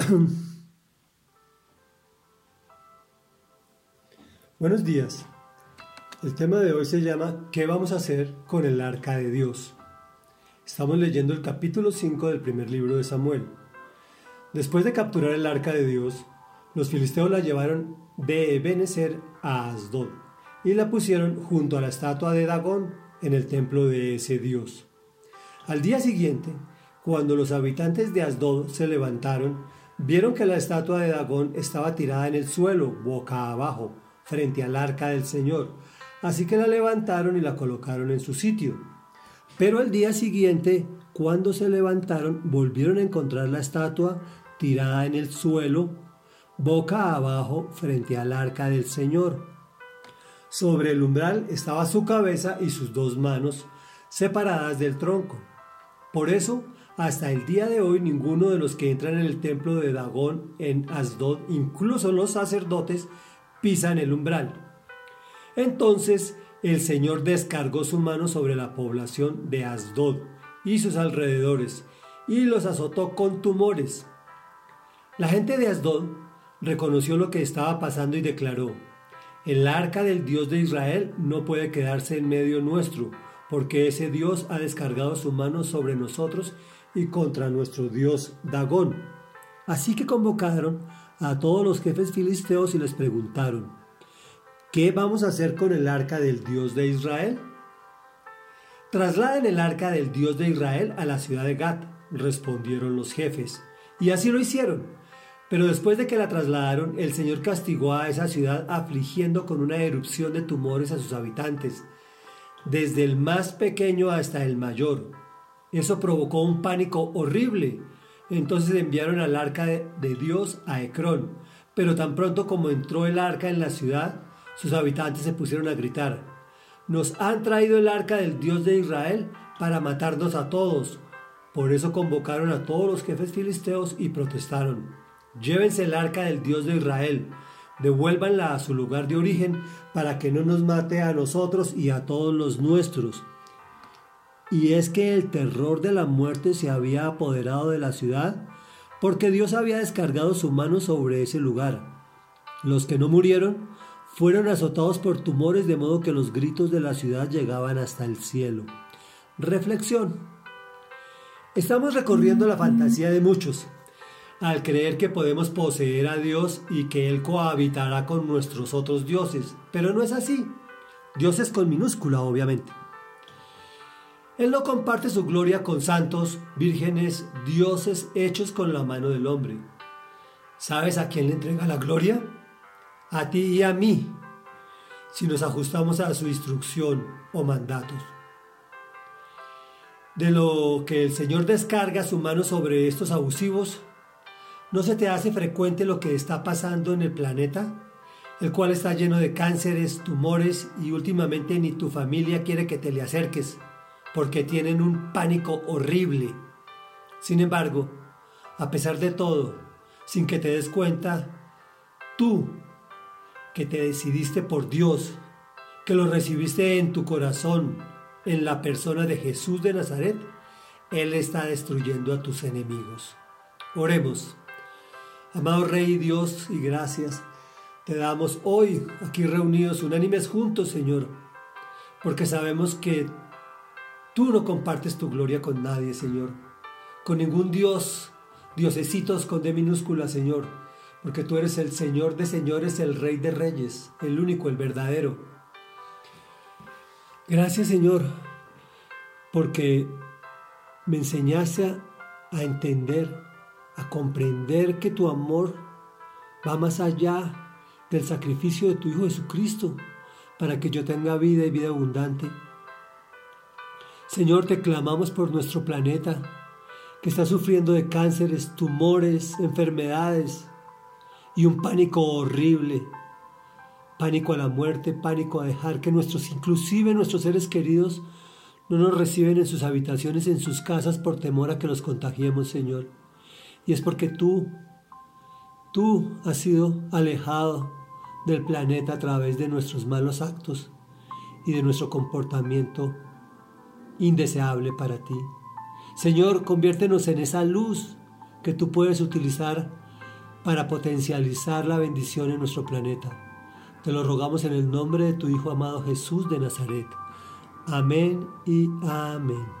Buenos días. El tema de hoy se llama ¿Qué vamos a hacer con el arca de Dios? Estamos leyendo el capítulo 5 del primer libro de Samuel. Después de capturar el arca de Dios, los filisteos la llevaron de Ebenezer a Asdod y la pusieron junto a la estatua de Dagón en el templo de ese dios. Al día siguiente, cuando los habitantes de Asdod se levantaron, vieron que la estatua de Dagón estaba tirada en el suelo, boca abajo, frente al arca del Señor. Así que la levantaron y la colocaron en su sitio. Pero al día siguiente, cuando se levantaron, volvieron a encontrar la estatua tirada en el suelo, boca abajo, frente al arca del Señor. Sobre el umbral estaba su cabeza y sus dos manos separadas del tronco. Por eso, hasta el día de hoy, ninguno de los que entran en el templo de Dagón en Asdod, incluso los sacerdotes, pisan el umbral. Entonces el Señor descargó su mano sobre la población de Asdod y sus alrededores y los azotó con tumores. La gente de Asdod reconoció lo que estaba pasando y declaró, el arca del Dios de Israel no puede quedarse en medio nuestro, porque ese Dios ha descargado su mano sobre nosotros y contra nuestro Dios Dagón. Así que convocaron a todos los jefes filisteos y les preguntaron, ¿qué vamos a hacer con el arca del Dios de Israel? Trasladen el arca del Dios de Israel a la ciudad de Gat, respondieron los jefes, y así lo hicieron. Pero después de que la trasladaron, el Señor castigó a esa ciudad afligiendo con una erupción de tumores a sus habitantes, desde el más pequeño hasta el mayor. Eso provocó un pánico horrible entonces enviaron al arca de, Dios a Ecrón. Pero tan pronto como entró el arca en la ciudad, sus habitantes se pusieron a gritar, nos han traído el arca del Dios de Israel para matarnos a todos. Por eso convocaron a todos los jefes filisteos y protestaron, llévense el arca del Dios de Israel, devuélvanla a su lugar de origen para que no nos mate a nosotros y a todos los nuestros y es que el terror de la muerte se había apoderado de la ciudad porque Dios había descargado su mano sobre ese lugar. Los que no murieron fueron azotados por tumores de modo que los gritos de la ciudad llegaban hasta el cielo. Reflexión. Estamos recorriendo la fantasía de muchos al creer que podemos poseer a Dios y que Él cohabitará con nuestros otros dioses, pero no es así. Dios es con minúscula, obviamente. Él no comparte su gloria con santos, vírgenes, dioses hechos con la mano del hombre. ¿Sabes a quién le entrega la gloria? A ti y a mí, si nos ajustamos a su instrucción o mandatos. De lo que el Señor descarga su mano sobre estos abusivos, ¿no se te hace frecuente lo que está pasando en el planeta? el cual está lleno de cánceres, tumores y últimamente ni tu familia quiere que te le acerques porque tienen un pánico horrible. Sin embargo, a pesar de todo, sin que te des cuenta, tú, que te decidiste por Dios, que lo recibiste en tu corazón, en la persona de Jesús de Nazaret, Él está destruyendo a tus enemigos. Oremos. Amado Rey Dios y gracias, te damos hoy aquí reunidos unánimes juntos, Señor, porque sabemos que Tú no compartes tu gloria con nadie, Señor. Con ningún Dios, diosecitos con D minúscula, Señor. Porque tú eres el Señor de señores, el Rey de reyes, el único, el verdadero. Gracias, Señor, porque me enseñaste a, entender, a comprender que tu amor va más allá del sacrificio de tu Hijo Jesucristo para que yo tenga vida y vida abundante. Señor, te clamamos por nuestro planeta, que está sufriendo de cánceres, tumores, enfermedades y un pánico horrible. Pánico a la muerte, pánico a dejar que nuestros, inclusive nuestros seres queridos, no nos reciben en sus habitaciones, en sus casas, por temor a que los contagiemos, Señor. Y es porque tú, tú has sido alejado del planeta a través de nuestros malos actos y de nuestro comportamiento indeseable para ti. Señor, conviértenos en esa luz que tú puedes utilizar para potencializar la bendición en nuestro planeta. Te lo rogamos en el nombre de tu Hijo amado Jesús de Nazaret. Amén y amén.